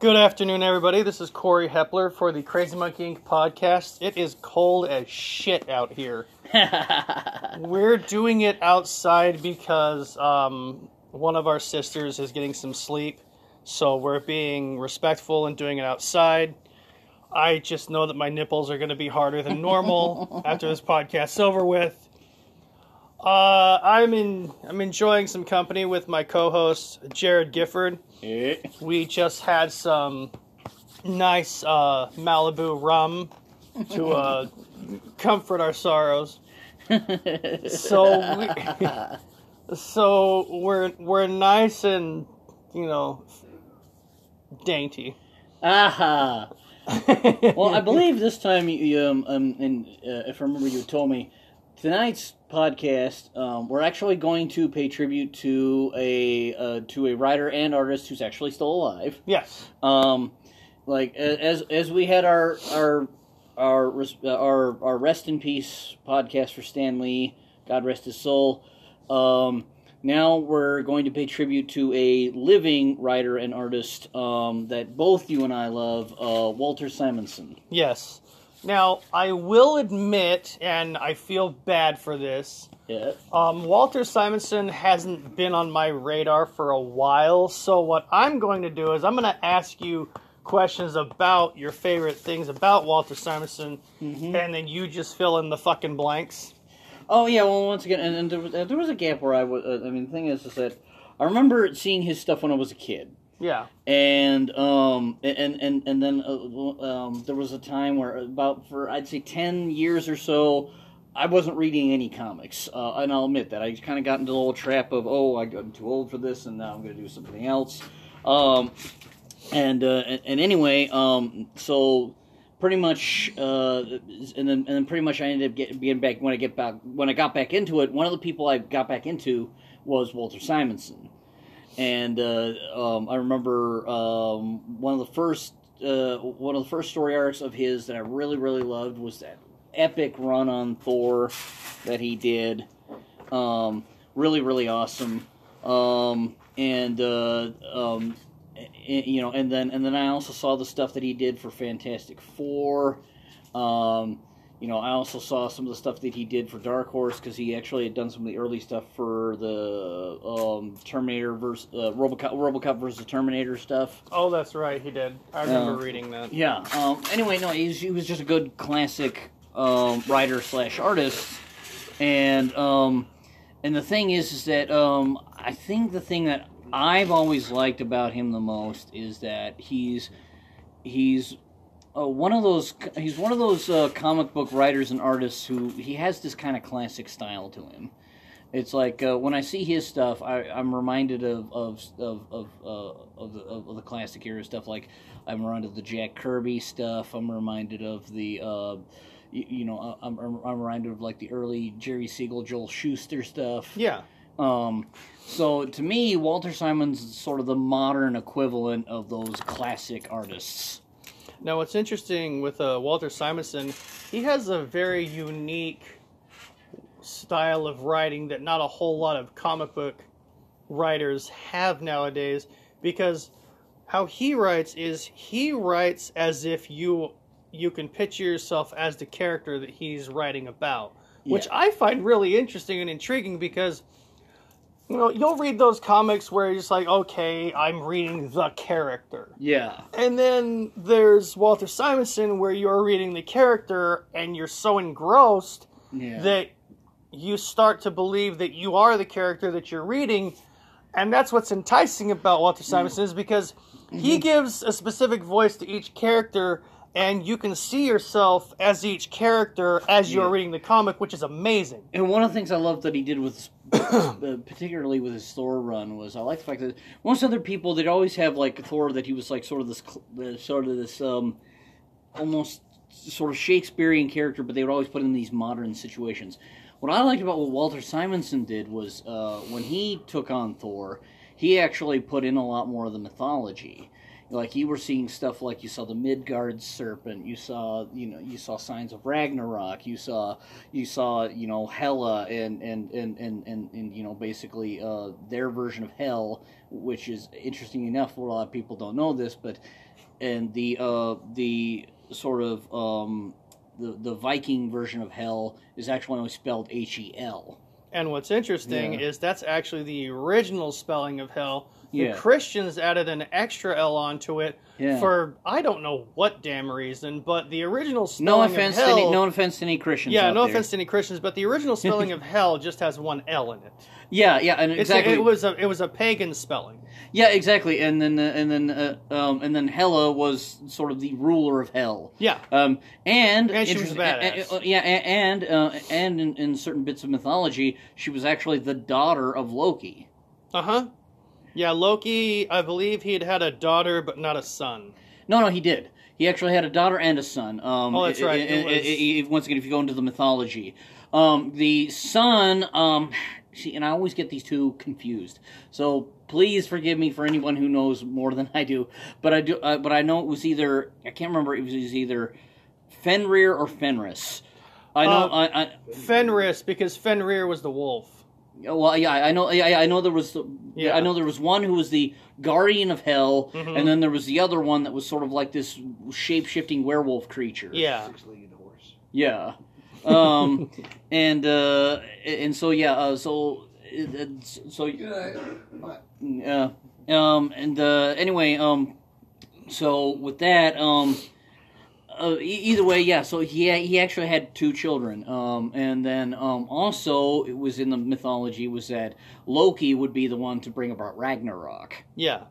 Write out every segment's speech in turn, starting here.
Good afternoon, everybody. This is Corey Hepler for the Crazy Monkey Inc. podcast. It is cold as shit out here. We're doing it outside because um, one of our sisters is getting some sleep, so we're being respectful and doing it outside. I just know that my nipples are going to be harder than normal after this podcast's over with. Uh, I'm in. I'm enjoying some company with my co-host Jared Gifford. We just had some nice uh, Malibu rum to uh, comfort our sorrows. So, we, so we're we're nice and you know dainty. Aha. well, I believe this time, you, um, um, and uh, if I remember, you told me tonight's podcast, um, we're actually going to pay tribute to a uh, to a writer and artist who's actually still alive. Yes. Um, like as as we had our our our uh, our our rest in peace podcast for Stan Lee, God rest his soul. Um, now we're going to pay tribute to a living writer and artist um, that both you and I love, uh, Walter Simonson. Yes. Now I will admit, and I feel bad for this. Yeah. Um, Walter Simonson hasn't been on my radar for a while, so what I'm going to do is I'm going to ask you questions about your favorite things about Walter Simonson, and then you just fill in the fucking blanks. Oh yeah. Well, once again, and, and there, was, uh, there was a gap where I was. Uh, I mean, the thing is, is that I remember seeing his stuff when I was a kid. Yeah. and um and and and then uh, um there was a time where about for I'd say ten years or so I wasn't reading any comics. Uh, and I'll admit that. I kind of got into the little trap of oh I'm too old for this and now I'm going to do something else. Um and uh, and, and anyway um so pretty much uh and then and then pretty much I ended up getting back when I get back when I got back into it one of the people I got back into was Walter Simonson and uh, um, I remember um, one of the first uh, one of the first story arcs of his that I really really loved was that epic run on Thor that he did. Um, really really awesome. Um, and uh, um, you know, and then and then I also saw the stuff that he did for Fantastic Four. Um, you know, I also saw some of the stuff that he did for Dark Horse because he actually had done some of the early stuff for the um, Terminator versus uh, RoboCop, RoboCop versus Terminator stuff. Oh, that's right, he did. I remember Yeah. reading that. Yeah. Um, anyway, no, he's, he was just a good classic um, writer slash artist, and um, and the thing is, is that um, I think the thing that I've always liked about him the most is that he's he's uh, one of those he's one of those uh, comic book writers and artists who he has this kind of classic style to him. It's like uh, when I see his stuff, I, I'm reminded of of of of, uh, of, the, of the classic era stuff. Like I'm reminded of the Jack Kirby stuff. I'm reminded of the uh, you, you know I'm, I'm I'm reminded of like the early Jerry Siegel, Joe Shuster stuff. Yeah. Um, so to me, Walter Simon's sort of the modern equivalent of those classic artists. Now, what's interesting with uh, Walter Simonson, he has a very unique style of writing that not a whole lot of comic book writers have nowadays because how he writes is he writes as if you you can picture yourself as the character that he's writing about which i find really interesting and intriguing because you know you'll read those comics where you're just like okay i'm reading the character Yeah. and then there's Walter Simonson, where you're reading the character and you're so engrossed Yeah. that you start to believe that you are the character that you're reading. And that's what's enticing about Walter Simonson is because he mm-hmm. gives a specific voice to each character, and you can see yourself as each character as you're Yeah. reading the comic, which is amazing. And one of the things I love that he did with, uh, particularly with his Thor run, was I like the fact that most other people they'd always have like Thor that he was like sort of this, cl- sort of this um, almost sort of Shakespearean character, but they would always put him in these modern situations. What I liked about what Walter Simonson did was uh, when he took on Thor, he actually put in a lot more of the mythology. Like you were seeing stuff like you saw the Midgard serpent, you saw you know you saw signs of Ragnarok, you saw you saw you know Hela and and and and and, and you know basically uh, their version of hell, which is interesting enough. A lot of people don't know this, but and the uh, the sort of um, the the Viking version of hell is actually only spelled H E L. And what's interesting Yeah. is that's actually the original spelling of hell. The Christians added an extra L onto it Yeah. for I don't know what damn reason, but the original spelling no offense of to any, no offense to any Christians. yeah, no there. offense to any Christians, but the original spelling of hell just has one L in it. Yeah, yeah, and It's exactly. a, it was a it was a pagan spelling. Yeah, exactly. And then uh, and then uh, um, and then Hela was sort of the ruler of hell. Yeah. Um, and And she was badass. uh, yeah, and uh, and in, in certain bits of mythology, she was actually the daughter of Loki. Uh huh. Yeah, Loki. I believe he had had a daughter, but not a son. No, no, he did. He actually had a daughter and a son. Um, Oh, that's right. It i- was- i- once again, if you go into the mythology, um, the son. Um, see, and I always get these two confused. So please forgive me for anyone who knows more than I do. But I do. Uh, but I know it was either. I can't remember. It was either Fenrir or Fenris. I know. Uh, I, I, Fenris, because Fenrir was the wolf. Well, yeah, I know. Yeah, I know there was. The, Yeah. I know there was one who was the guardian of hell, Mhm. and then there was the other one that was sort of like this shape shifting werewolf creature. Yeah. Six-legged horse. Yeah. Um, and uh, and so yeah. Uh, so so yeah. Um, and uh, anyway. Um, so with that. Um. Uh, either way, yeah. So he he actually had two children, um, and then um, also it was in the mythology was that Loki would be the one to bring about Ragnarok. Yeah.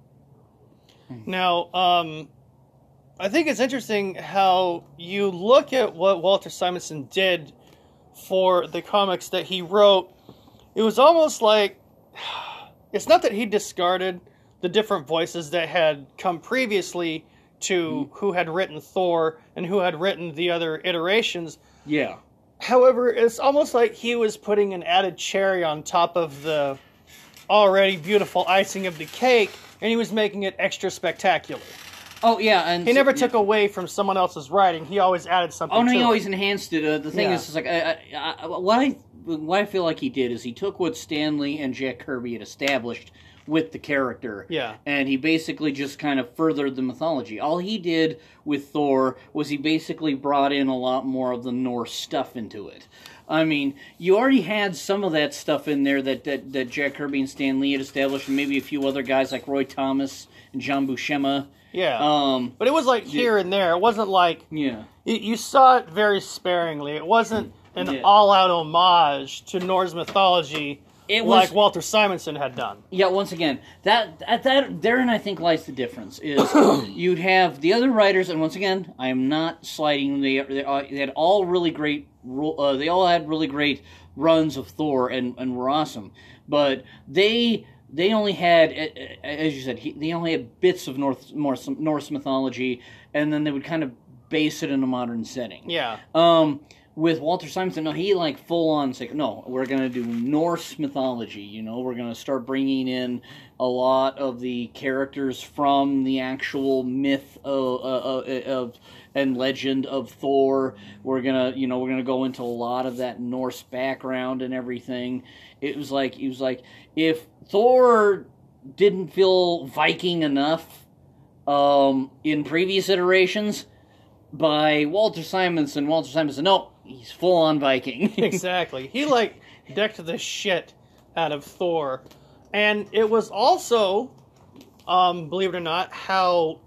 Now, um, I think it's interesting how you look at what Walter Simonson did for the comics that he wrote. It was almost like it's not that he discarded the different voices that had come previously to who had written Thor and who had written the other iterations. Yeah. However, it's almost like he was putting an added cherry on top of the already beautiful icing of the cake, and he was making it extra spectacular. Oh yeah, and He never took away from someone else's writing. He always added something. Oh no, he it. always enhanced it. Uh, the thing Yeah. is, is like I, I, I, what I what I feel like he did is he took what Stan Lee and Jack Kirby had established with the character, Yeah. and he basically just kind of furthered the mythology. All he did with Thor was he basically brought in a lot more of the Norse stuff into it. I mean, you already had some of that stuff in there that, that, that Jack Kirby and Stan Lee had established, and maybe a few other guys like Roy Thomas and John Buscema. Yeah. Um, but it was like here and there. It wasn't like yeah. you, you saw it very sparingly. It wasn't an Yeah. all-out homage to Norse mythology It was like Walter Simonson had done. Yeah, once again, that at that therein I think lies the difference. Is you'd have the other writers, and once again, I am not slighting. They they, uh, they had all really great. Uh, they all had really great runs of Thor and and were awesome, but they they only had, as you said, they only had bits of North Norse, Norse mythology, and then they would kind of base it in a modern setting. Yeah. Um, with Walter Simonson, no, he like full on say, no, we're gonna do Norse mythology. You know, we're gonna start bringing in a lot of the characters from the actual myth of, of, of and legend of Thor. We're gonna, you know, we're gonna go into a lot of that Norse background and everything. It was like, it was like if Thor didn't feel Viking enough um, in previous iterations by Walter Simonson. Walter Simonson, no, he's full on Viking. exactly. He like decked the shit out of Thor, and it was also, um, believe it or not, how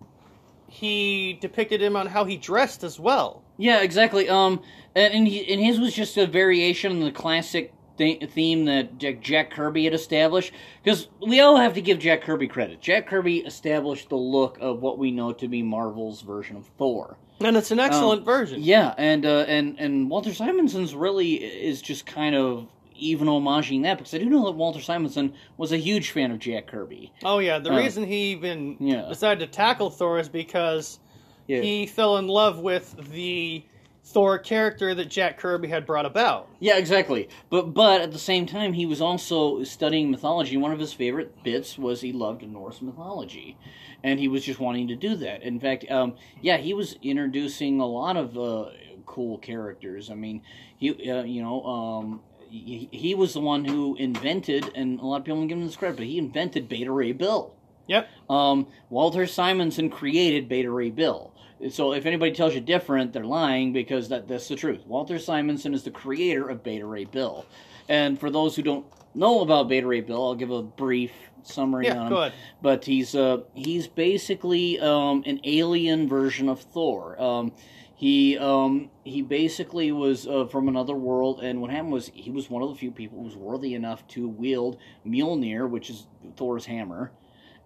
he depicted him on how he dressed as well. yeah, exactly. Um, and and, he, and his was just a variation on the classic th- theme that Jack, Jack Kirby had established. Because we all have to give Jack Kirby credit. Jack Kirby established the look of what we know to be Marvel's version of Thor. And it's an excellent version. Um, Yeah, and uh, and and Walter Simonson's really is just kind of even homaging that because I do know that Walter Simonson was a huge fan of Jack Kirby. Oh yeah, the Uh, reason he even yeah. decided to tackle Thor is because Yeah. he fell in love with the Thor character that Jack Kirby had brought about. Yeah, exactly. But but at the same time, he was also studying mythology. One of his favorite bits was he loved Norse mythology, and he was just wanting to do that. In fact, um, yeah, he was introducing a lot of uh, cool characters. I mean, he uh, you know. Um, he, he was the one who invented, and a lot of people don't give him this credit, but he invented Beta Ray Bill. Yep. Um, Walter Simonson created Beta Ray Bill. So if anybody tells you different, they're lying because that, that's the truth. Walter Simonson is the creator of Beta Ray Bill. And for those who don't know about Beta Ray Bill, I'll give a brief summary Yeah, on him. go ahead. But he's uh, he's basically um, an alien version of Thor. Um, he um, he basically was uh, from another world, and what happened was he was one of the few people who was worthy enough to wield Mjolnir, which is Thor's hammer,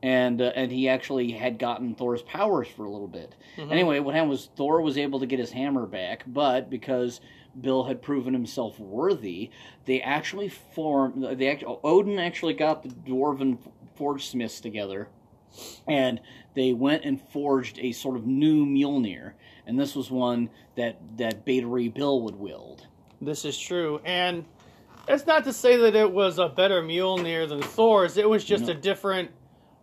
and uh, and he actually had gotten Thor's powers for a little bit. Mhm. Anyway, what happened was Thor was able to get his hammer back, but because Bill had proven himself worthy, they actually formed. They act, Odin actually got the dwarven forge smiths together, and they went and forged a sort of new Mjolnir, and this was one that that Beta Ray Bill would wield. This is true, and it's not to say that it was a better Mjolnir than Thor's. It was just No. a different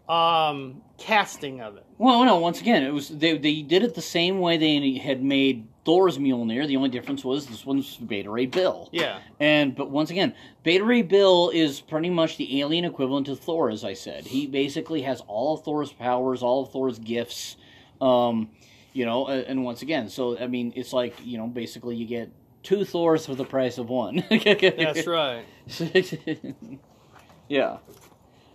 um, casting of it. Well, no. Once again, it was they they did it the same way they had made Thor's Mjolnir. The only difference was this one's Beta Ray Bill. Yeah, And but once again, Beta Ray Bill is pretty much the alien equivalent to Thor, as I said. He basically has all of Thor's powers, all of Thor's gifts. Um, you know, and once again, so I mean, it's like you know, basically you get two Thors for the price of one. that's right. yeah.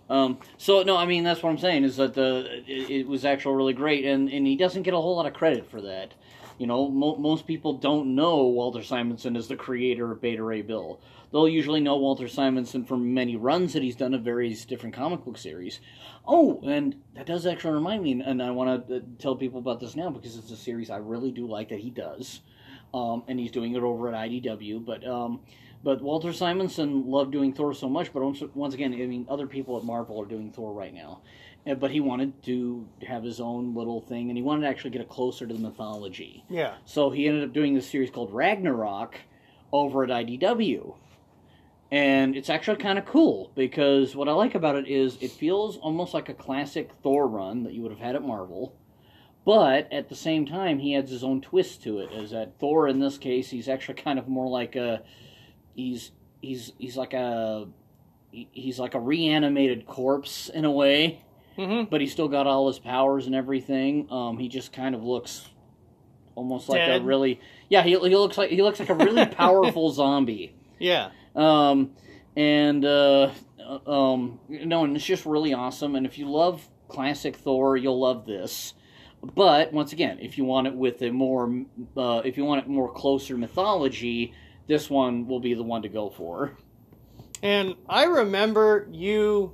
Um, so no, I mean that's what I'm saying is that the it, it was actually really great, and and he doesn't get a whole lot of credit for that. You know, mo- most people don't know Walter Simonson is the creator of Beta Ray Bill. They'll usually know Walter Simonson from many runs that he's done of various different comic book series. Oh, and that does actually remind me, and I want to tell people about this now because it's a series I really do like that he does, um, and he's doing it over at IDW. But um, but Walter Simonson loved doing Thor so much, but once, once again, I mean, other people at Marvel are doing Thor right now. Uh, But he wanted to have his own little thing, and he wanted to actually get it closer to the mythology. Yeah, So he ended up doing this series called Ragnarok over at IDW. And it's actually kind of cool because what I like about it is it feels almost like a classic Thor run that you would have had at Marvel. But at the same time, he adds his own twist to it. Is that Thor in this case, he's actually kind of more like a he's he's he's like a he's like a reanimated corpse in a way hmm but he's still got all his powers and everything. Um, he just kind of looks almost like a really yeah. He, he looks like he looks like a really powerful zombie. yeah. Um, and uh, um, no, and it's just really awesome. And if you love classic Thor, you'll love this. But once again, if you want it with a more, uh, if you want it more closer mythology, this one will be the one to go for. And I remember you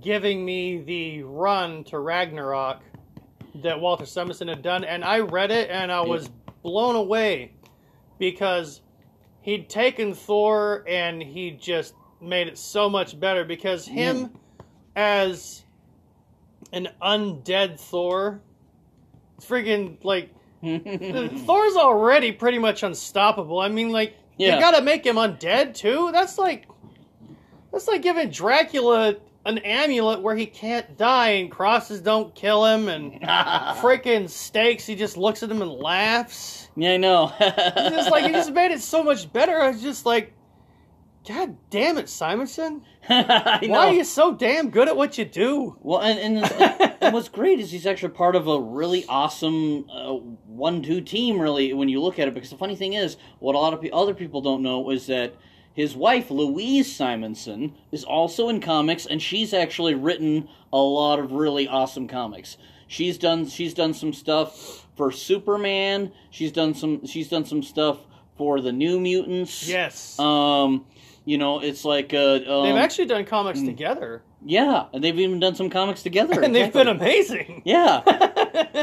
giving me the run to Ragnarok that Walter Simonson had done, and I read it and I was blown away because he'd taken Thor and he just made it so much better because him as an undead Thor, freaking like Thor's already pretty much unstoppable. I mean, like Yeah. you gotta make him undead too. That's like that's like giving Dracula an amulet where he can't die and crosses don't kill him and freaking stakes. He just looks at him and laughs. yeah, I know. It's just like he just made it so much better. I was just like, God damn it, Simonson! I know. Why are you so damn good at what you do? Well, and, and, and what's great is he's actually part of a really awesome uh, one-two team. Really, when you look at it, because the funny thing is, what a lot of pe- other people don't know is that his wife Louise Simonson is also in comics, and she's actually written a lot of really awesome comics. She's done she's done some stuff for Superman. She's done some she's done some stuff for the New Mutants. Yes, Um, you know, it's like uh, um, they've actually done comics together, yeah, and they've even done some comics together. and they've been amazing. Yeah.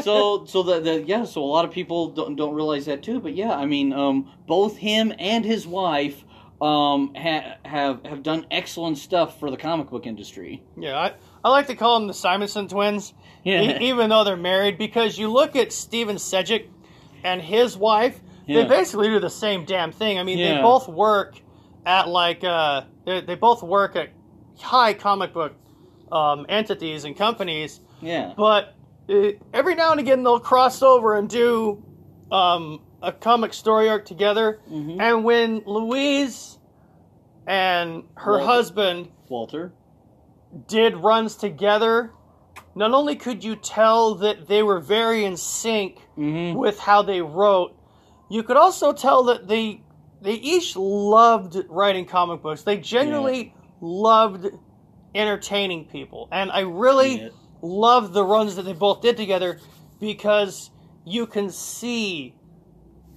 so so the, the yeah so a lot of people don't don't realize that too. But yeah, I mean, um, both him and his wife um ha- have have done excellent stuff for the comic book industry. Yeah, I, I like to call them the Simonson twins, Yeah. e- even though they're married, because you look at Steven Sejic and his wife, they basically do the same damn thing. I mean, they both work at like uh, they, they both work at high comic book um, entities and companies, Yeah. but uh, every now and again they'll cross over and do um, a comic story arc together. Mhm. And when Louise and her Walter. husband Walter. did runs together, not only could you tell that they were very in sync Mm-hmm. with how they wrote, you could also tell that they they each loved writing comic books. They genuinely loved entertaining people, and I really Yeah. love the runs that they both did together because you can see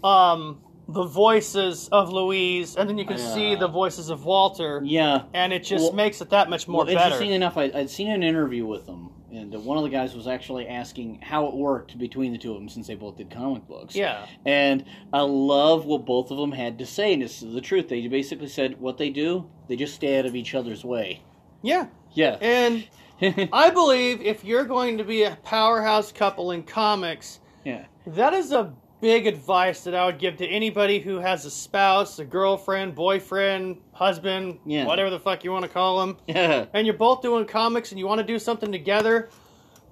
um, the voices of Louise, and then you can see the voices of Walter, Yeah. and it just Well- makes it that much more well, better. interesting enough, I, I'd seen an interview with them, and uh, one of the guys was actually asking how it worked between the two of them since they both did comic books. Yeah. And I love what both of them had to say, and this is the truth. They basically said what they do, they just stay out of each other's way. Yeah. Yeah. And I believe if you're going to be a powerhouse couple in comics, yeah. that is a big advice that I would give to anybody who has a spouse, a girlfriend, boyfriend, husband, Yeah. whatever the fuck you want to call them, Yeah. and you're both doing comics and you want to do something together.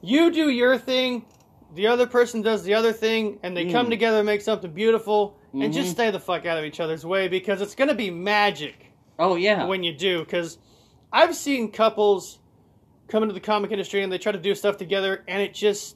You do your thing, the other person does the other thing, and they come Mm. together and make something beautiful, and just Mhm. stay the fuck out of each other's way because it's going to be magic Oh yeah. when you do because i've seen couples come into the comic industry and they try to do stuff together and it just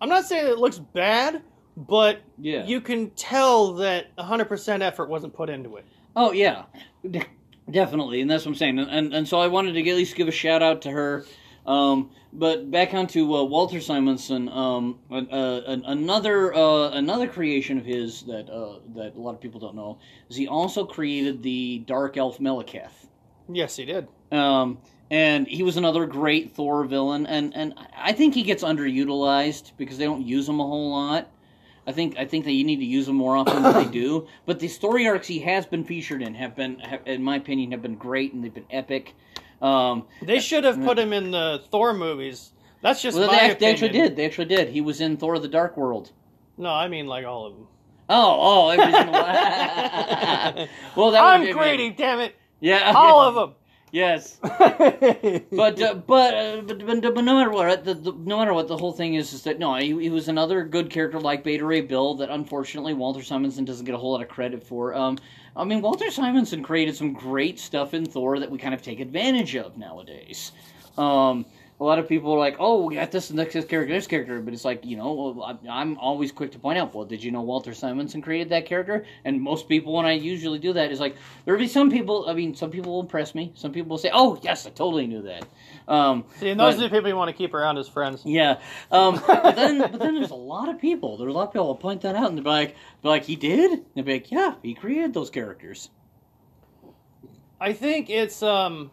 i'm not saying it looks bad but Yeah. you can tell that 100% effort wasn't put into it Oh yeah, De- definitely, and that's what I'm saying. And, and and so I wanted to at least give a shout out to her. Um, but back onto uh, Walter Simonson, um, uh, uh, another uh, another creation of his that uh, that a lot of people don't know is he also created the Dark Elf Malekith. yes he did Um, and he was another great Thor villain, and, and I think he gets underutilized because they don't use him a whole lot. I think I think that you need to use them more often than they do. But the story arcs he has been featured in have been, have, in my opinion, have been great and they've been epic. Um, they should have put him in the thor movies that's just well, my they, opinion. they actually did. They actually did. He was in Thor: The Dark World. no i mean like all of them Oh, oh, every single well, that i'm greedy damn it Yeah, all of Yes. but uh, but, uh, but but but no matter what, the, the, no matter what, the whole thing is is that no, he, he was another good character like Beta Ray Bill that unfortunately Walter Simonson doesn't get a whole lot of credit for. Um, I mean Walter Simonson created some great stuff in Thor that we kind of take advantage of nowadays. Um, a lot of people are like, "Oh, we got this and this character, this character," but it's like, you know, I'm- I'm always quick to point out, "Well, did you know Walter Simonson created that character?" And most people, when I usually do that, is like, there'll be some people. I mean, some people will impress me. Some people will say, "Oh, yes, I totally knew that." Um, See, and those but- are the people you want to keep around as friends yeah, um, but then but then there's a lot of people. There's a lot of people will point that out and they'll be like, be like, he did. And they'll be like, yeah, he created those characters. I think it's um,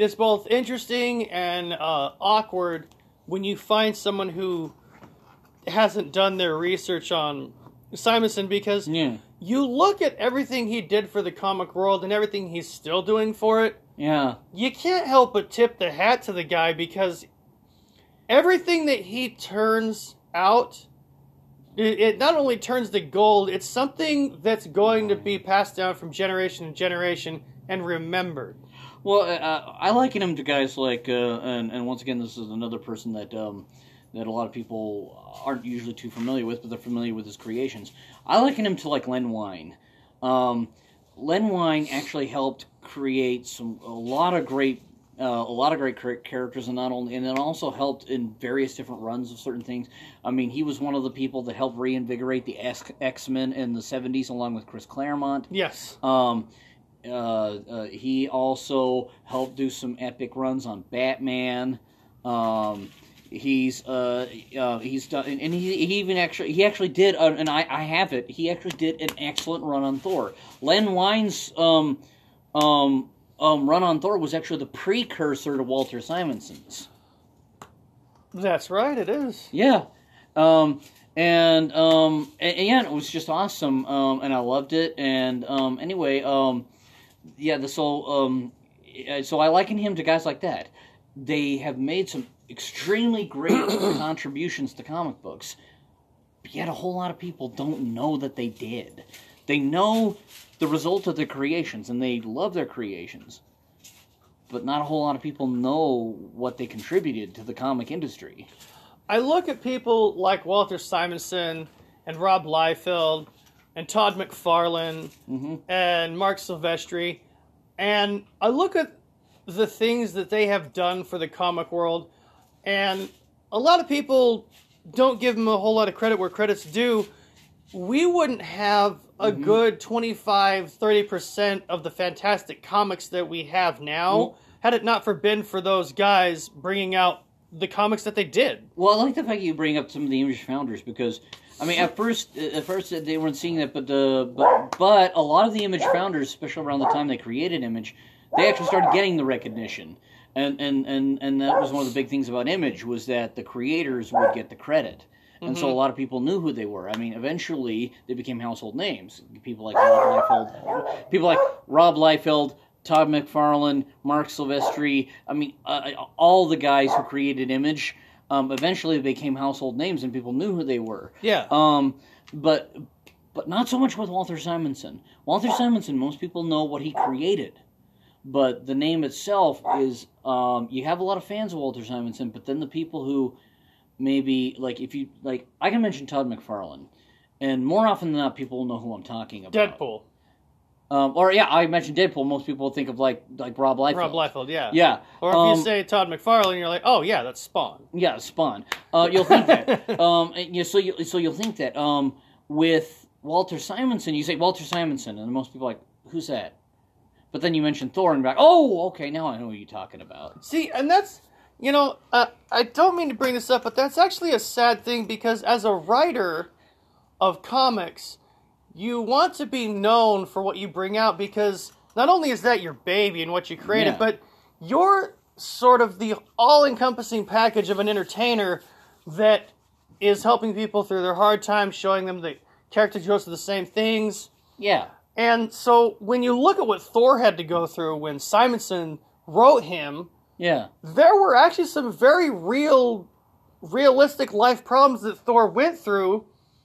it's both interesting and uh, awkward when you find someone who hasn't done their research on Simonson because Yeah, you look at everything he did for the comic world and everything he's still doing for it. yeah, You can't help but tip the hat to the guy because everything that he turns out. It, it not only turns to gold, it's something that's going to be passed down from generation to generation and remembered. Well, uh, I liken him to guys like, uh, and and once again, this is another person that um, that a lot of people aren't usually too familiar with, but they're familiar with his creations. I liken him to like Len Wein. Um, Len Wein actually helped create some a lot of great. Uh, a lot of great characters, and not only, and then also helped in various different runs of certain things. I mean, he was one of the people that helped reinvigorate the X Men in the '70s, along with Chris Claremont. Yes. Um, uh, uh, he also helped do some epic runs on Batman. Um, he's uh, uh, he's done, and he, he even actually he actually did, uh, and I, I have it. He actually did an excellent run on Thor. Len Wein's um, um, um, run on Thor was actually the precursor to Walter Simonson's. That's right, it is. Yeah. Um, and um, and, and yeah, it was just awesome. Um, and I loved it. And um, anyway, um, yeah, the so um, uh, so I liken him to guys like that. They have made some extremely great contributions to comic books. yet a whole lot of people don't know that they did. They know the result of their creations and they love their creations. But not a whole lot of people know what they contributed to the comic industry. I look at people like Walter Simonson and Rob Liefeld and Todd McFarlane Mm-hmm. and Marc Silvestri, and I look at the things that they have done for the comic world, and a lot of people don't give them a whole lot of credit where credit's due. We wouldn't have a good 25 30% of the fantastic comics that we have now Well- had it not for been for those guys bringing out the comics that they did. Well, I like the fact you bring up some of the Image founders because, I mean, at first, at first they weren't seeing that, but the but but a lot of the Image founders, especially around the time they created Image, they actually started getting the recognition, and and and and that was one of the big things about Image was that the creators would get the credit. And so mm-hmm. a lot of people knew who they were. I mean, eventually they became household names. People like Rob Liefeld, people like Rob Liefeld, Todd McFarlane, Marc Silvestri. I mean, uh, all the guys who created Image. Um, eventually they became household names, and people knew who they were. Yeah. Um, but but not so much with Walter Simonson. Walter Simonson, most people know what he created, but the name itself is. Um, you have a lot of fans of Walter Simonson, but then the people who maybe like if you like, I can mention Todd McFarlane, and more often than not, people will know who I'm talking about. Deadpool. Um, or yeah, I mentioned Deadpool. Most people think of like like Rob Liefeld. Rob Liefeld, yeah. Yeah. Or if um, you say Todd McFarlane, you're like, oh yeah, that's Spawn. Yeah, Spawn. Uh, you'll think that. um, and you, so you so you'll think that. Um, with Walter Simonson, you say Walter Simonson, and most people are like, who's that? But then you mention Thor, and you're like, oh, okay, now I know what you're talking about. See, and that's, you know, uh, I don't mean to bring this up, but that's actually a sad thing because as a writer of comics, you want to be known for what you bring out because not only is that your baby and what you created, Yeah. but you're sort of the all encompassing package of an entertainer that is helping people through their hard times, showing them the character goes through the same things. Yeah, And so when you look at what Thor had to go through when Simonson wrote him, yeah, there were actually some very real, realistic life problems that Thor went through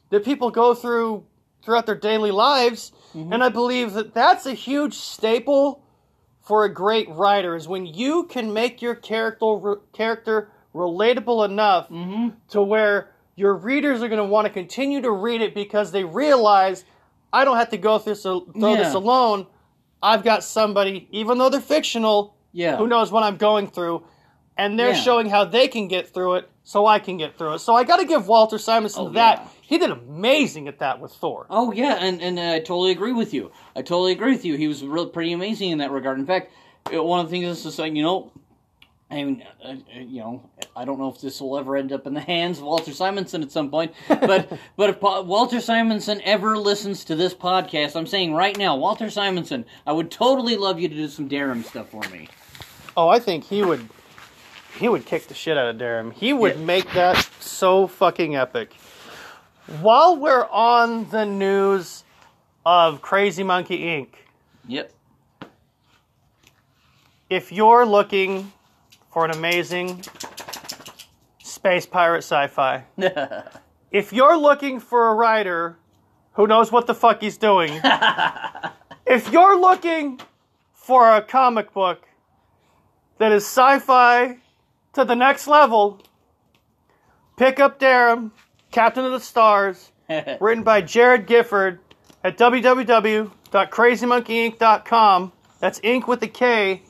that people go through throughout their daily lives. Mm-hmm. And I believe that that's a huge staple for a great writer is when you can make your character character relatable enough mm-hmm. to where your readers are going to want to continue to read it because they realize I don't have to go through so, through this alone. I've got somebody, even though they're fictional, yeah. who knows what I'm going through, and they're Yeah. showing how they can get through it, so I can get through it. So I got to give Walter Simonson Oh, that. He did amazing at that with Thor. Oh yeah, and and I totally agree with you. I totally agree with you. He was really pretty amazing in that regard. In fact, uh, one of the things is to say, you know, I mean, uh, uh, you know, I don't know if this will ever end up in the hands of Walter Simonson at some point, but but if Pa- Walter Simonson ever listens to this podcast, I'm saying right now, Walter Simonson, I would totally love you to do some Darum stuff for me. Oh, I think he would. He would kick the shit out of Darum. He would Yeah. make that so fucking epic. While we're on the news of Crazy Monkey Inc., Yep. if you're looking for an amazing space pirate sci-fi, if you're looking for a writer who knows what the fuck he's doing, if you're looking for a comic book that is sci-fi to the next level, pick up Darum, Captain of the Stars, written by Jared Gifford at www.crazymonkeyinc.com. That's ink with a K,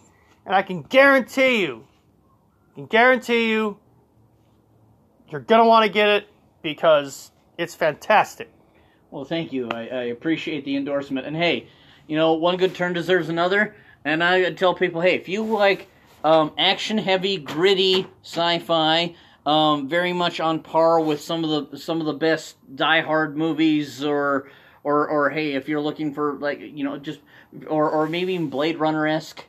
and I can guarantee you, I can guarantee you, you're gonna want to get it because it's fantastic. Well, thank you. I, I appreciate the endorsement. And hey, you know, one good turn deserves another. And I tell people, hey, if you like um, action-heavy, gritty sci-fi, um, very much on par with some of the some of the best Die Hard movies, or or or hey, if you're looking for like you know just or or maybe even Blade Runner esque.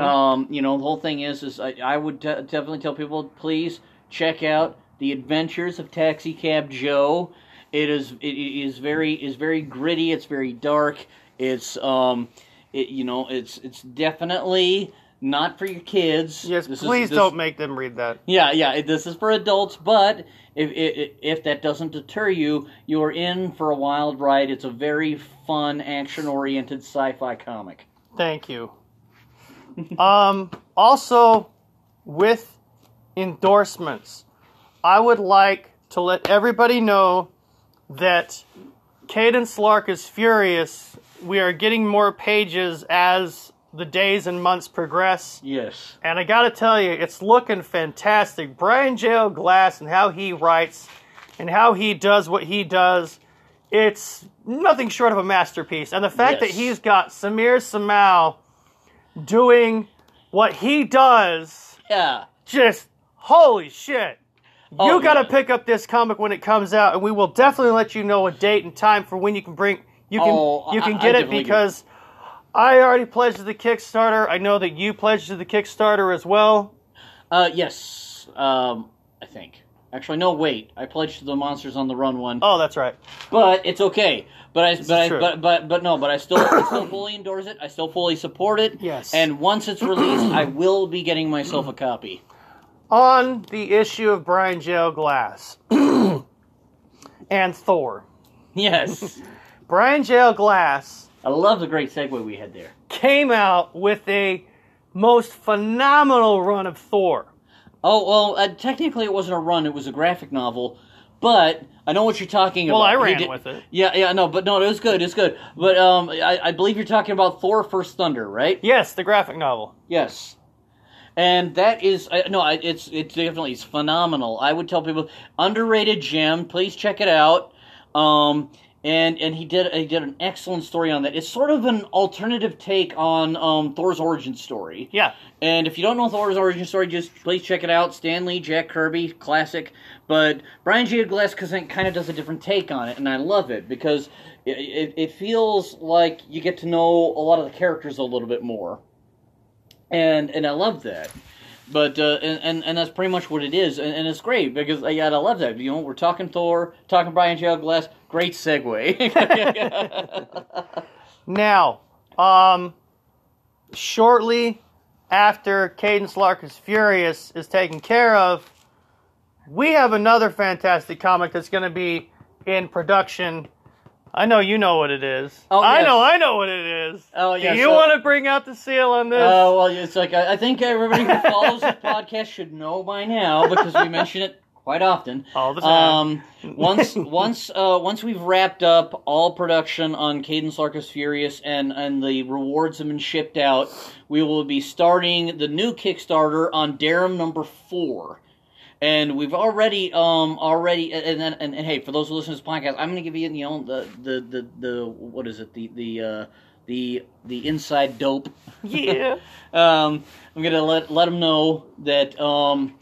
Um, you know, the whole thing is, is I, I would de- definitely tell people, please check out the Adventures of Taxi Cab Joe. It is it is very is very gritty. It's very dark. It's um, it you know it's it's definitely not for your kids. Yes, This is- please this- don't make them read that. Yeah, yeah. This is for adults, but if, if if that doesn't deter you, you are in for a wild ride. It's a very fun, action-oriented sci-fi comic. Thank you. um, also, with endorsements, I would like to let everybody know that Cadence Lark is furious. We are getting more pages as the days and months progress. Yes. And I gotta tell you, it's looking fantastic. Brian J. L. Glass and how he writes and how he does what he does, it's nothing short of a masterpiece. And the fact that he's got Samir Samal doing what he does, Yeah. just holy shit. Oh, you gotta yeah. pick up this comic when it comes out, and we will definitely let you know a date and time for when you can bring you can Oh, you can I get it definitely do. because I already pledged to the Kickstarter. I know that you pledged to the Kickstarter as well. Uh, yes. Um, I think. Actually, no. Wait. I pledged to the Monsters on the Run one, Oh, that's right. but it's okay. But I, but I, but, but, but no. But I still, I still fully endorse it. I still fully support it. Yes. And once it's released, I will be getting myself a copy. On the issue of Brian J. Glass and Thor, Yes. Brian J. L. Glass I love the great segue we had there. came out with a most phenomenal run of Thor. Oh well, uh, technically it wasn't a run; it was a graphic novel. But I know what you're talking Well, about. I ran did- with it. Yeah, yeah, no, but no, it was good. It's good. But um, I, I believe you're talking about Thor: First Thunder, right? Yes, the graphic novel. Yes. And that is I no, it's it's definitely it's phenomenal. I would tell people underrated gem. Please check it out. Um, and and he did he did an excellent story on that. It's sort of an alternative take on um, Thor's origin story. Yeah. And if you don't know Thor's origin story, just please check it out. Stan Lee, Jack Kirby, classic. But Brian J. Glass kind of does a different take on it, and I love it because it, it, it feels like you get to know a lot of the characters a little bit more, and and I love that. But uh, and, and and that's pretty much what it is, and, and it's great because yeah, I love that. You know, we're talking Thor, talking Brian J. Glass. Great segue. Now, um, shortly after Cadence Lark is Furious is taken care of, we have another fantastic comic that's going to be in production. I know you know what it is. Oh, I yes. know, I know what it is. Oh, yes, Do you uh, want to bring out the seal on this? Oh well, it's like I, I think everybody who follows the podcast should know by now because we mention it quite often. All the time. Um, once once uh, once we've wrapped up all production on Cadence Lark is Furious and and the rewards have been shipped out, we will be starting the new Kickstarter on Darum number four. And we've already, um, already, and then, and, and, hey, for those who listen to this podcast, I'm going to give you, you know, the, the, the, the, what is it, the, the, uh, the, the inside dope yeah. um, I'm gonna let let them know that um,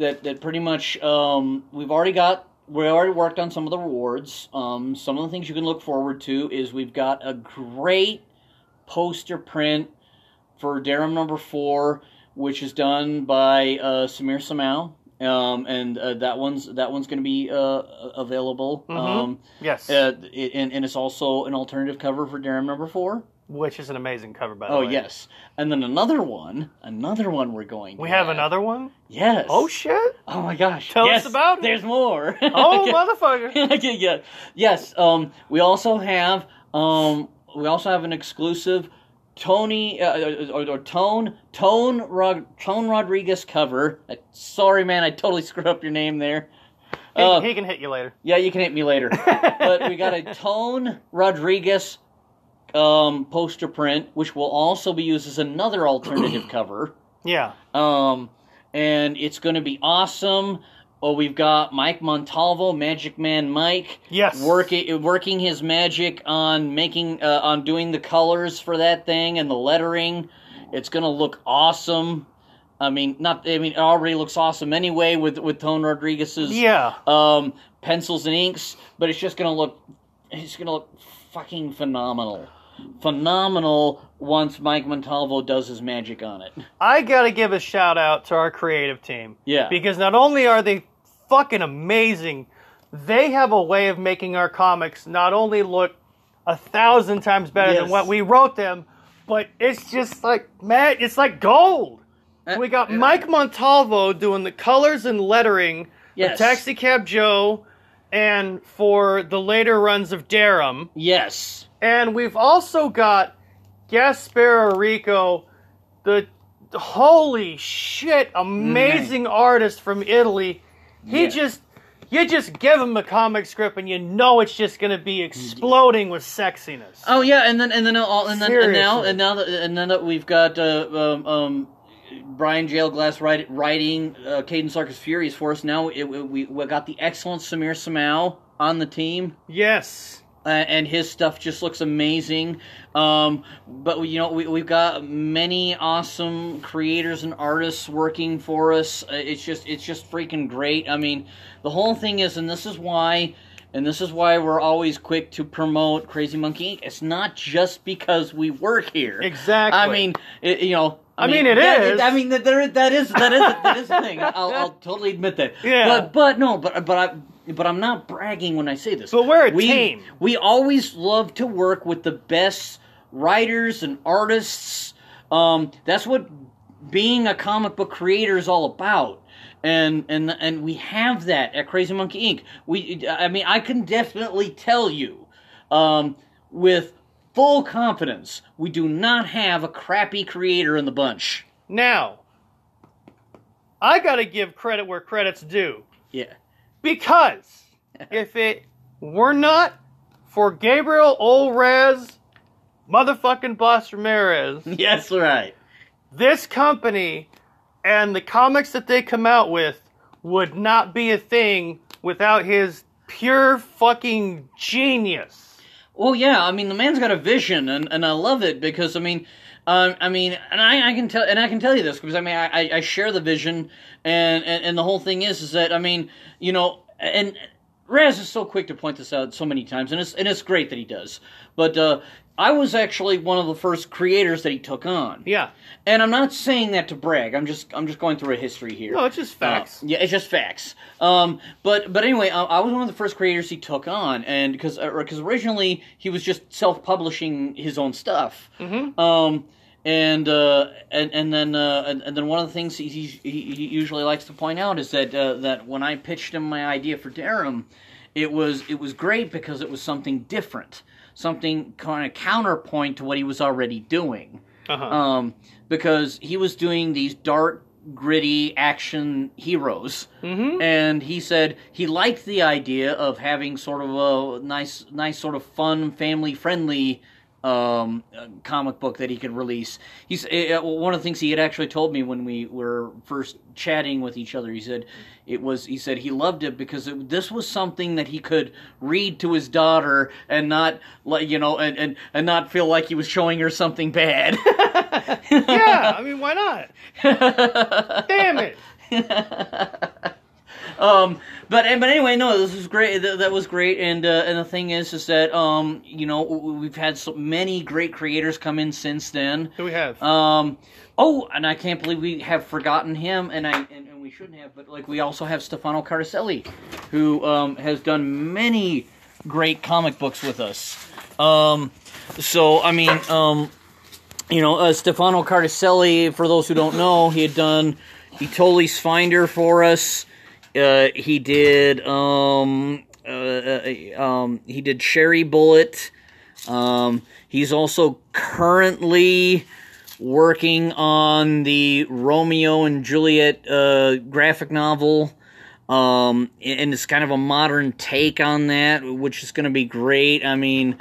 that that pretty much um, we've already got we already worked on some of the rewards. Um, some of the things you can look forward to is we've got a great poster print for Darum number four, which is done by uh, Samir Samau. Um, and uh, that one's that one's going to be uh, available. Mhm. Um, Yes. uh, it, and, and it's also an alternative cover for Darum number four. Which is an amazing cover, by the Oh way. yes, and then another one, another one we're going. To We have another one? Yes. Oh, shit. Oh my gosh. Tell us about it. There's more. Oh, motherfucker. okay, yeah. Yes. Um. We also have. Um. We also have an exclusive. Tony uh, or, or Tone Tone Rod, Tone Rodriguez cover. Uh, sorry, man, I totally screwed up your name there. He, Uh, he can hit you later. yeah, you can hit me later. but we got a Tone Rodriguez um, poster print, which will also be used as another alternative cover. Yeah. Um, and it's going to be awesome. Oh, we've got Mike Montalvo, Magic Man Mike, Yes. working working his magic on making uh, on doing the colors for that thing and the lettering. It's going to look awesome. I mean, not. I mean, it already looks awesome anyway with with Tone Rodriguez's Yeah. um, pencils and inks, but it's just gonna look, it's gonna look fucking phenomenal, phenomenal once Mike Montalvo does his magic on it. I gotta give a shout out to our creative team. Yeah. Because not only are they fucking amazing, they have a way of making our comics not only look a thousand times better than what we wrote them, but it's just like man, it's like gold. Uh, We got uh, Mike Montalvo doing the colors and lettering Yes. Taxi Cab Joe, and for the later runs of Darum. Yes. And we've also got Gasparo Rico, the holy shit, amazing artist from Italy. He Yeah. just, you just give him a comic script and you know it's just going to be exploding with sexiness. Oh yeah, and then and then all and then and now and now that and now that we've got uh, um, um, Brian J. L. Glass write, writing uh, Cadence Lark is Furious for us. Now it, we we got the excellent Samir Samal on the team. Yes. uh, and his stuff just looks amazing. Um, but you know, we, we've got many awesome creators and artists working for us. Uh, It's just, it's just freaking great. I mean, the whole thing is, and this is why, and this is why we're always quick to promote Crazy Monkey Inc. It's not just because we work here. Exactly. I mean, it, you know. I mean, it that, is. I mean, that there, that is that is that is the thing. I'll, I'll totally admit that. Yeah. But but no, but but I but I'm not bragging when I say this. But we're a we, team. We always love to work with the best writers and artists. Um, that's what being a comic book creator is all about. And and and we have that at Crazy Monkey Inc. We I mean I can definitely tell you um, with full confidence we do not have a crappy creator in the bunch. Now, I got to give credit where credit's due. Yeah. Because if it were not for Gabriel Olrez, motherfucking Boss Ramirez, Yes, right. this company and the comics that they come out with would not be a thing without his pure fucking genius. Well, yeah, I mean the man's got a vision, and, and I love it because I mean, um, I mean, and I, I can tell, and I can tell you this because I mean I, I, share the vision, and, and and the whole thing is is that I mean you know, and Raz is so quick to point this out so many times, and it's and it's great that he does, but uh, I was actually one of the first creators that he took on, Yeah. and I'm not saying that to brag. I'm just I'm just going through a history here. No, it's just facts. Uh, yeah, it's just facts. Um, but but anyway, I, I was one of the first creators he took on, and because because originally he was just self publishing his own stuff. Mhm. Um, and uh, and and then uh, and, and then one of the things he, he, he usually likes to point out is that uh, that when I pitched him my idea for Darum, it was it was great because it was something different, something kind of counterpoint to what he was already doing Uh-huh. um, because he was doing these dark, gritty action heroes, Mhm. and he said he liked the idea of having sort of a nice, nice sort of fun, family-friendly um, comic book that he could release. He's uh, one of the things he had actually told me when we were first chatting with each other. He said it was. He said he loved it because it, this was something that he could read to his daughter and not like you know and, and, and not feel like he was showing her something bad. yeah, I mean, why not? Damn it. um, but but anyway, no, this was great. That, that was great, and uh, and the thing is, is that um, you know, we've had so many great creators come in since then. Who we have? Um, oh, and I can't believe we have forgotten him, and I and, and we shouldn't have. But like, we also have Stefano Carticelli, who um, has done many great comic books with us. Um, so I mean, um, you know, uh, Stefano Carticelli. For those who don't know, he had done Itali's Finder for us. Uh, he did um, uh, uh, um, he did Cherry Bullet. Um, he's also currently working on the Romeo and Juliet uh, graphic novel. Um, and it's kind of a modern take on that, which is going to be great. I mean,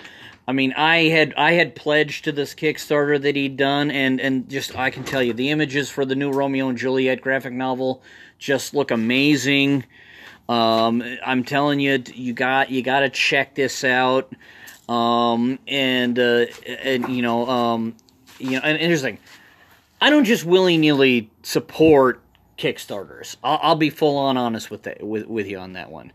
I mean, I had I had pledged to this Kickstarter that he'd done, and and just I can tell you, the images for the new Romeo and Juliet graphic novel just look amazing. Um, I'm telling you, you got you got to check this out. Um, and uh, and you know, um, you know, and, thing, I don't just willy nilly support Kickstarters. I'll, I'll be full on honest with that, with with you on that one.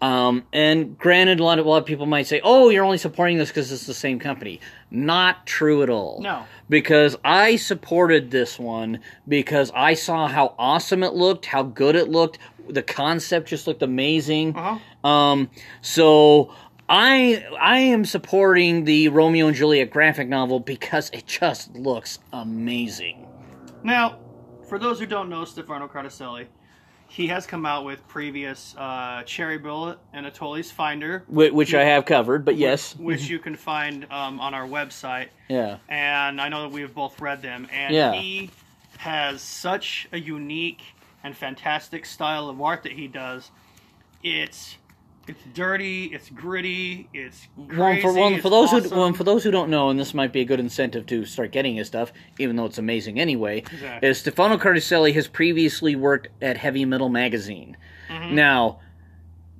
Um, and granted, a lot of a lot of people might say, "Oh, you're only supporting this because it's the same company." Not true at all. No. because I supported this one because I saw how awesome it looked, how good it looked. The concept just looked amazing. Uh-huh. Um, so I I am supporting the Romeo and Juliet graphic novel because it just looks amazing. Now, for those who don't know Stefano Carticelli, he has come out with previous uh, Cherry Bullet and Atoli's Finder, Wh- Which I have covered, but yes, which you can find um, on our website. yeah, And I know that we've both read them. And Yeah. he has such a unique and fantastic style of art that he does. It's it's dirty, it's gritty, it's crazy. Well, for well, for those who well, for those who don't know, and this might be a good incentive to start getting his stuff, even though it's amazing anyway. Exactly. Is Stefano Carticelli has previously worked at Heavy Metal Magazine. Mm-hmm. Now,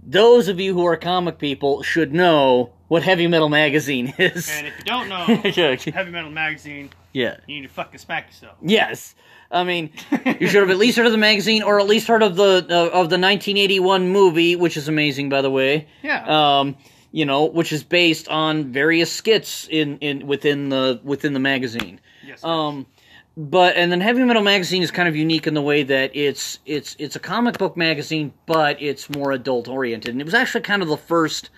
those of you who are comic people should know what Heavy Metal Magazine is. And if you don't know. Heavy Metal Magazine, yeah. you need to fucking smack yourself. Yes. I mean, you should have at least heard of the magazine, or at least heard of the uh, of the 1981 movie, which is amazing, by the way. Yeah. Um, you know, which is based on various skits in, in within the within the magazine. yes. Um, but and then Heavy Metal Magazine is kind of unique in the way that it's it's it's a comic book magazine, but it's more adult oriented, and it was actually kind of the first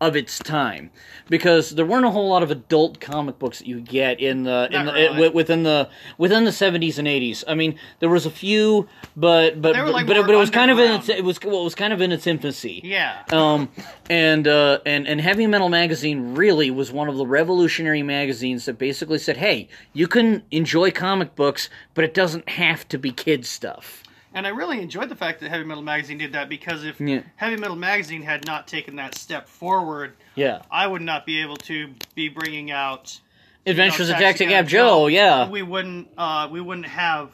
of its time because there weren't a whole lot of adult comic books that you get in the, in the really. wi- within the within the 70s and 80s. I mean, there was a few, but but like, but, but it was kind of in its it was well, it was kind of in its infancy. yeah. Um, and uh, and and Heavy Metal Magazine really was one of the revolutionary magazines that basically said, "Hey, you can enjoy comic books, but it doesn't have to be kid stuff." And I really enjoyed the fact that Heavy Metal Magazine did that because if Yeah. Heavy Metal Magazine had not taken that step forward, Yeah, I would not be able to be bringing out Adventures you of know, Taxi Cab Joe. Yeah, We wouldn't. Uh, we wouldn't have,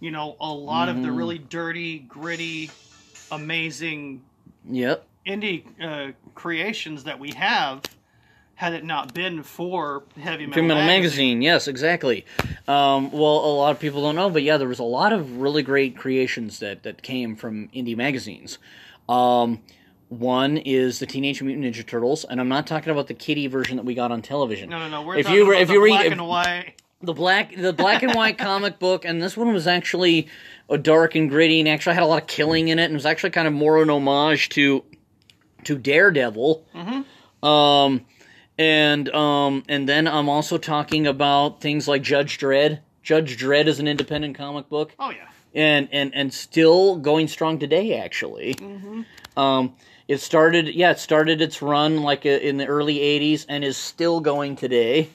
you know, a lot of the Mm-hmm. really dirty, gritty, amazing yep. indie uh, creations that we have. Had it not been for Heavy Metal, Heavy Metal Magazine. Magazine. Yes, exactly. Um, well, a lot of people don't know, but yeah, there was a lot of really great creations that that came from indie magazines. Um, one is the Teenage Mutant Ninja Turtles, and I'm not talking about the kiddie version that we got on television. No, no, no. We're If talking you about if the you read- black if- and white. the black the black and white comic book and this one was actually a dark and gritty and actually had a lot of killing in it and was actually kind of more an homage to to Daredevil. Um and um and then I'm also talking about things like Judge Dredd. Judge Dredd is an independent comic book Oh yeah. and and and still going strong today actually. Mhm. Um it started yeah, it started its run like uh, in the early 80s and is still going today.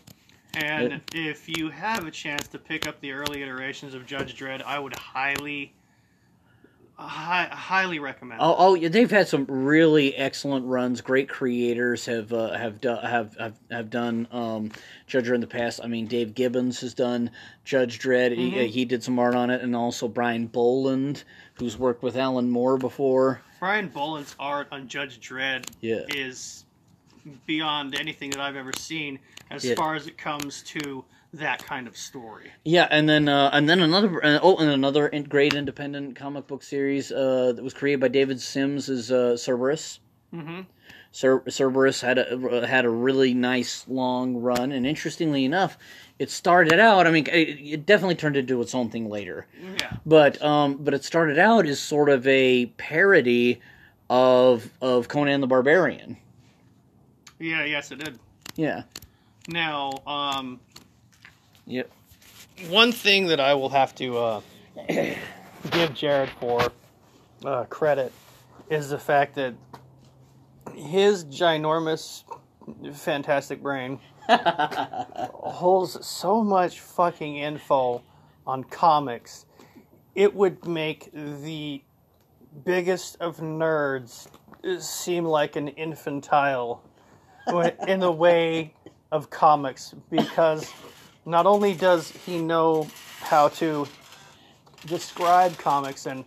And if you have a chance to pick up the early iterations of Judge Dredd, I would highly, hi- highly recommend. Oh, oh, yeah, they've had some really excellent runs. Great creators have uh, have, do, have have have done um, Judge in the past. I mean, Dave Gibbons has done Judge Dredd. He, uh, he did some art on it, and also Brian Bolland, who's worked with Alan Moore before. Brian Bolland's art on Judge Dredd Yeah. is beyond anything that I've ever seen as Yeah. far as it comes to that kind of story. Yeah, and then uh, and then another uh, oh, and another in- great independent comic book series uh, that was created by David Sims is uh, Cerebus. Mm-hmm. Cer- Cerebus had a had a really nice long run, and interestingly enough, it started out. I mean, it, it definitely turned into its own thing later, Yeah. but um, but it started out as sort of a parody of of Conan the Barbarian. Yeah, yes, it did. Yeah. Now, um, Yep. one thing that I will have to uh, give Jared for uh, credit is the fact that his ginormous, fantastic brain holds so much fucking info on comics. It would make the biggest of nerds seem like an infantile in the way of comics because not only does he know how to describe comics and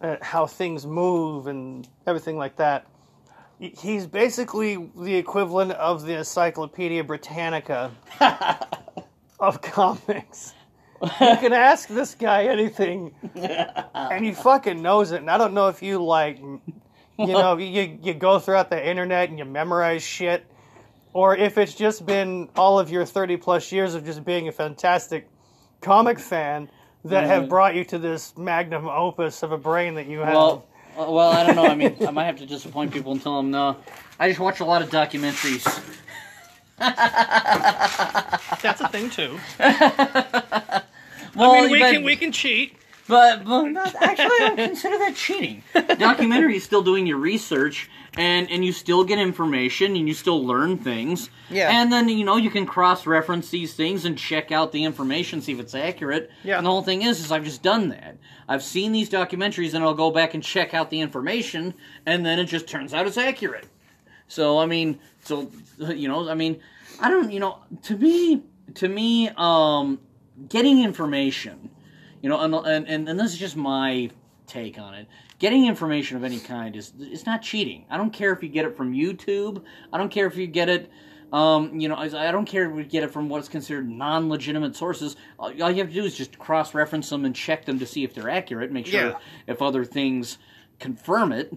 uh, how things move and everything like that, he's basically the equivalent of the Encyclopedia Britannica of comics. You can ask this guy anything, and he fucking knows it. And I don't know if you like, you know, you you go throughout the internet and you memorize shit, or if it's just been all of your thirty plus years of just being a fantastic comic fan that have brought you to this magnum opus of a brain that you have. Well, Uh, well, I don't know. I mean, I might have to disappoint people and tell them no. I just watch a lot of documentaries. That's a thing too. Well, I mean, we but- can we can cheat. But, but actually, I don't consider that cheating. Documentary is still doing your research, and, and you still get information, and you still learn things. Yeah. And then, you know, you can cross-reference these things and check out the information, see if it's accurate. Yeah. And the whole thing is, is I've just done that. I've seen these documentaries, and I'll go back and check out the information, and then it just turns out it's accurate. So, I mean, so, you know, I mean, I don't, you know, to me, to me, um, getting information, you know, and, and, and, this is just my take on it. Getting information of any kind is it's not cheating. I don't care if you get it from YouTube. I don't care if you get it, um, you know, I I don't care if you get it from what's considered non-legitimate sources. All all you have to do is just cross-reference them and check them to see if they're accurate. Make sure Yeah. if other things confirm it.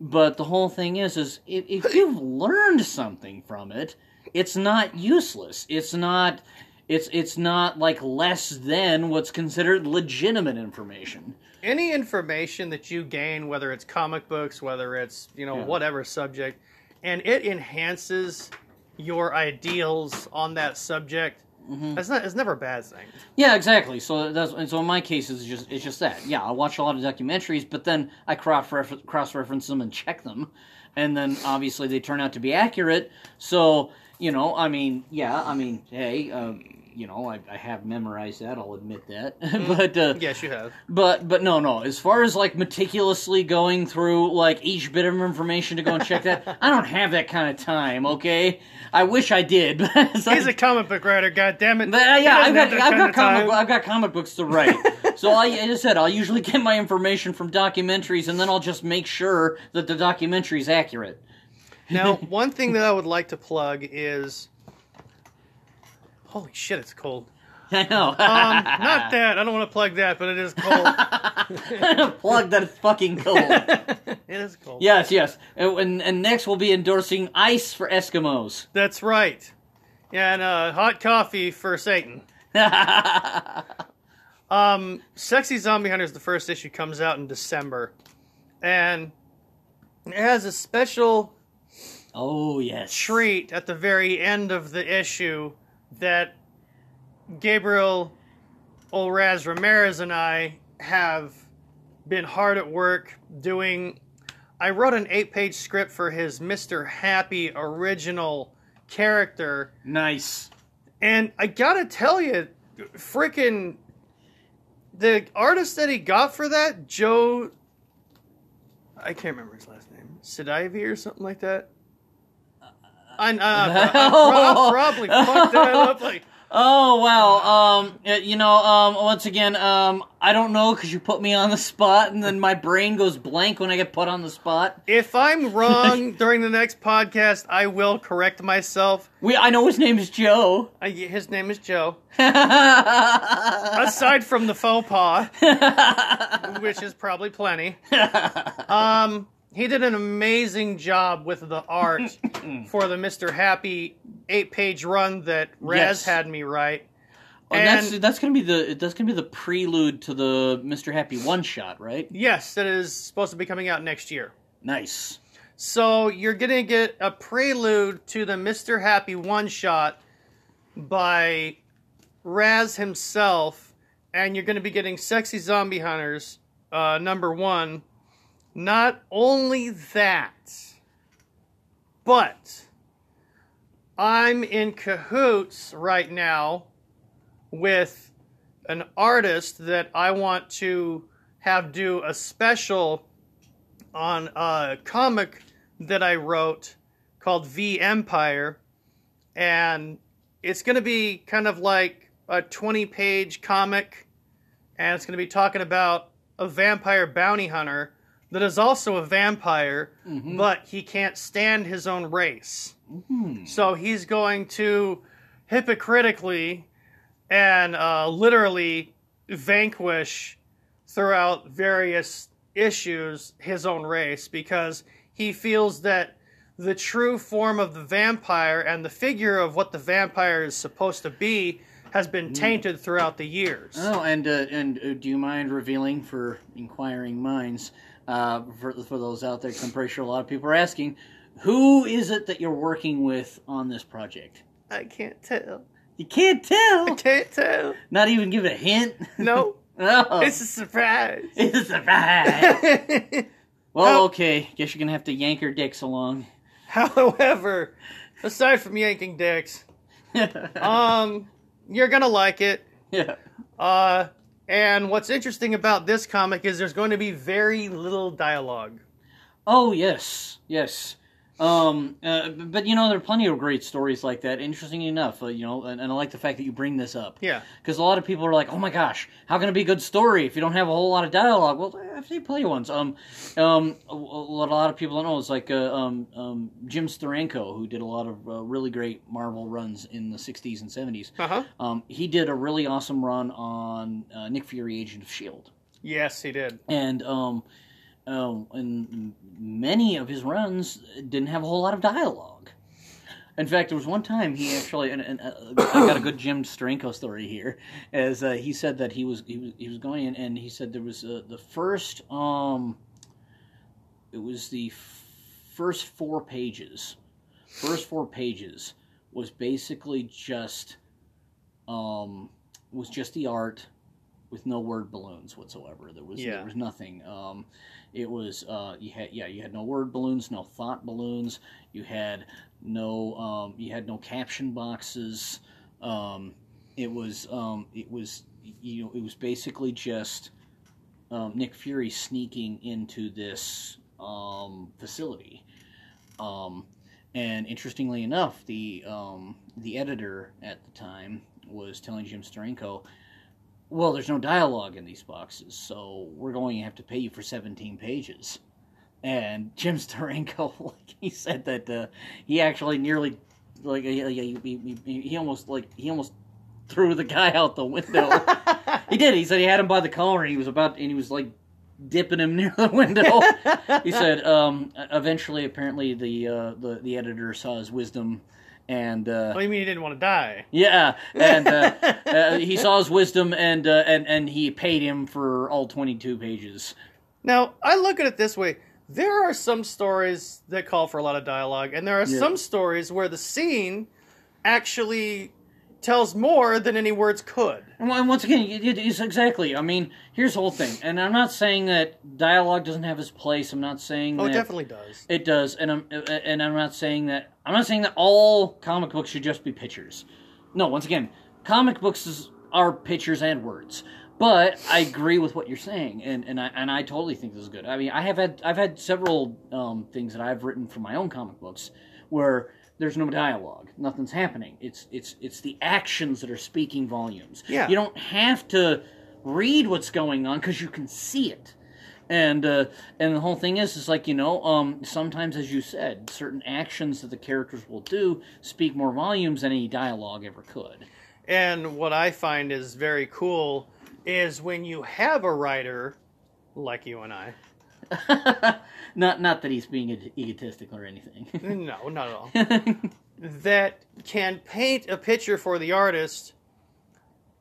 But the whole thing is, is if, if you've learned something from it, it's not useless. It's not. It's it's not like less than what's considered legitimate information. Any information that you gain, whether it's comic books, whether it's you know Yeah. whatever subject, and it enhances your ideals on that subject. Mm-hmm. That's not. It's never a bad thing. Yeah, exactly. So that's and so in my case it's just it's just that. Yeah, I watch a lot of documentaries, but then I cross cross reference them and check them, and then obviously they turn out to be accurate. So you know, I mean, yeah, I mean, hey, um, you know, I, I have memorized that. I'll admit that, but uh, Yes, you have. But but no no. As far as like meticulously going through like each bit of information to go and check that, I don't have that kind of time. Okay, I wish I did. It's like- He's a comic book writer. God damn it. but, uh, yeah, I've got I've got comic comic. I've got comic books to write. so I, as I said, I'll usually get my information from documentaries, and then I'll just make sure that the documentary is accurate. Now, one thing that I would like to plug is. Holy shit, it's cold. I know. Um, not that. I don't want to plug that, but it is cold. Plug that it's fucking cold. it is cold. yes, yes. And, and next we'll be endorsing ice for Eskimos. That's right. Yeah, and uh, hot coffee for Satan. Um, Sexy Zombie Hunters, the first issue, comes out in December. And it has a special oh yes. treat at the very end of the issue that Gabriel Olraz Ramirez and I have been hard at work doing. I wrote an eight page script for his Mr. Happy original character. Nice. And I gotta tell you, freaking the artist that he got for that, Joe. I can't remember his last name. Sidivi or something like that. I, uh, I, I, probably fucked that up. Like, Oh wow. Um, you know, um, once again, um, I don't know because you put me on the spot, and then my brain goes blank when I get put on the spot. if I'm wrong during the next podcast, I will correct myself. We, I know his name is Joe. I, his name is Joe. Aside from the faux pas, which is probably plenty. Um, he did an amazing job with the art for the Mr. Happy eight page run that Raz Yes. had me write. and that's And- that's gonna be the that's gonna be the prelude to the Mr. Happy one shot, right? Yes, that is supposed to be coming out next year. Nice. So you're gonna get a prelude to the Mr. Happy one shot by Raz himself, and you're gonna be getting Sexy Zombie Hunters uh, number one. Not only that, but I'm in cahoots right now with an artist that I want to have do a special on a comic that I wrote called V Empire, and it's going to be kind of like a 20 page comic, and it's going to be talking about a vampire bounty hunter that is also a vampire, but he can't stand his own race. So he's going to hypocritically and uh, literally vanquish throughout various issues his own race because he feels that the true form of the vampire and the figure of what the vampire is supposed to be has been tainted throughout the years. Oh, and uh, and uh, do you mind revealing for inquiring minds uh, for for those out there. 'cause I'm pretty sure a lot of people are asking, who is it that you're working with on this project? I can't tell. You can't tell. I can't tell. Not even give it a hint. No, oh, it's a surprise. it's a surprise. Well, Oh. okay. Guess you're gonna have to yank her dicks along. However, aside from yanking dicks, um, you're gonna like it. yeah. Uh, and what's interesting about this comic is there's going to be very little dialogue. Oh yes, yes. Um, uh, but you know there are plenty of great stories like that. Interesting enough, uh, you know, and, and I like the fact that you bring this up. Yeah. Because a lot of people are like, "Oh my gosh, how can it be a good story if you don't have a whole lot of dialogue?" Well, I've seen plenty of ones. Um, um, a- what a lot of people don't know is like uh, um, um, Jim Steranko, who did a lot of uh, really great Marvel runs in the '60s and '70s. Uh huh. Um, he did a really awesome run on uh, Nick Fury, Agent of Shield Yes, he did. and um, um, and many of his runs didn't have a whole lot of dialogue. In fact, there was one time he actually, and, and uh, I got a good Jim Steranko story here, as uh, he said that he was he was he was going in, and he said there was uh, the first um, it was the f- first four pages, first four pages was basically just um was just the art with no word balloons whatsoever. There was Yeah. there was nothing. Um, it was uh, you had yeah you had no word balloons, no thought balloons. You had no um, you had no caption boxes. Um, it was um, it was you know it was basically just um, Nick Fury sneaking into this um, facility. Um, and interestingly enough, the the editor at the time was telling Jim Steranko, "Well, there's no dialogue in these boxes, so we're going to have to pay you for 17 pages." And Jim Steranko, like he said that uh, he actually nearly, like he, he, he, he almost like he almost threw the guy out the window. he did. He said he had him by the collar, and he was about, and he was like dipping him near the window. he said um, eventually, apparently, the uh, the the editor saw his wisdom, and uh, What do you mean he didn't want to die? yeah, and uh, uh, he saw his wisdom, and uh, and and he paid him for all twenty two pages. Now, I look at it this way. There are some stories that call for a lot of dialogue, and there are Yeah. some stories where the scene actually tells more than any words could. And once again, it, it is exactly. I mean, here's the whole thing, and I'm not saying that dialogue doesn't have its place. I'm not saying Oh, that it definitely does. It does, and I'm and I'm not saying that I'm not saying that all comic books should just be pictures. No, once again, comic books is, are pictures and words. But I agree with what you're saying, and, and I and I totally think this is good. I mean, I have had I've had several um, things that I've written for my own comic books where there's no dialogue, nothing's happening. It's it's it's the actions that are speaking volumes. Yeah. you don't have to read what's going on because you can see it and uh, and the whole thing is is like you know um, sometimes as you said certain actions that the characters will do speak more volumes than any dialogue ever could And what I find is very cool is when you have a writer like you and I. not not that he's being egotistical or anything No, not at all. that can paint a picture for the artist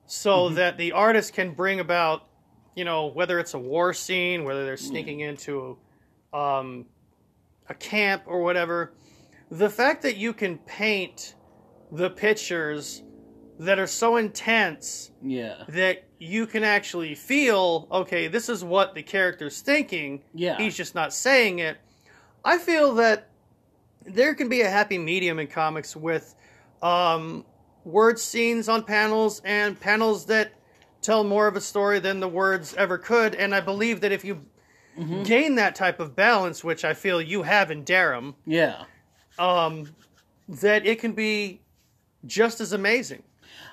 so that the artist can bring about, you know, whether it's a war scene, whether they're sneaking into um, a camp or whatever. The fact that you can paint the pictures that are so intense yeah that you can actually feel, okay, this is what the character's thinking. Yeah. He's just not saying it. I feel that there can be a happy medium in comics with um, word scenes on panels and panels that tell more of a story than the words ever could. And I believe that if you gain that type of balance, which I feel you have in Darum, yeah um, that it can be just as amazing.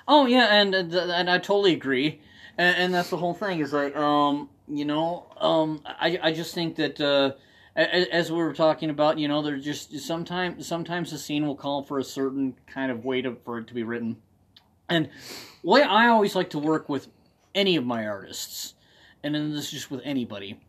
Oh yeah, and and I totally agree, and, and that's the whole thing. Is like, um, you know, um, I I just think that uh, as we were talking about, you know, there's just sometimes sometimes the scene will call for a certain kind of way to for it to be written, and way I always like to work with any of my artists, and then this is just with anybody,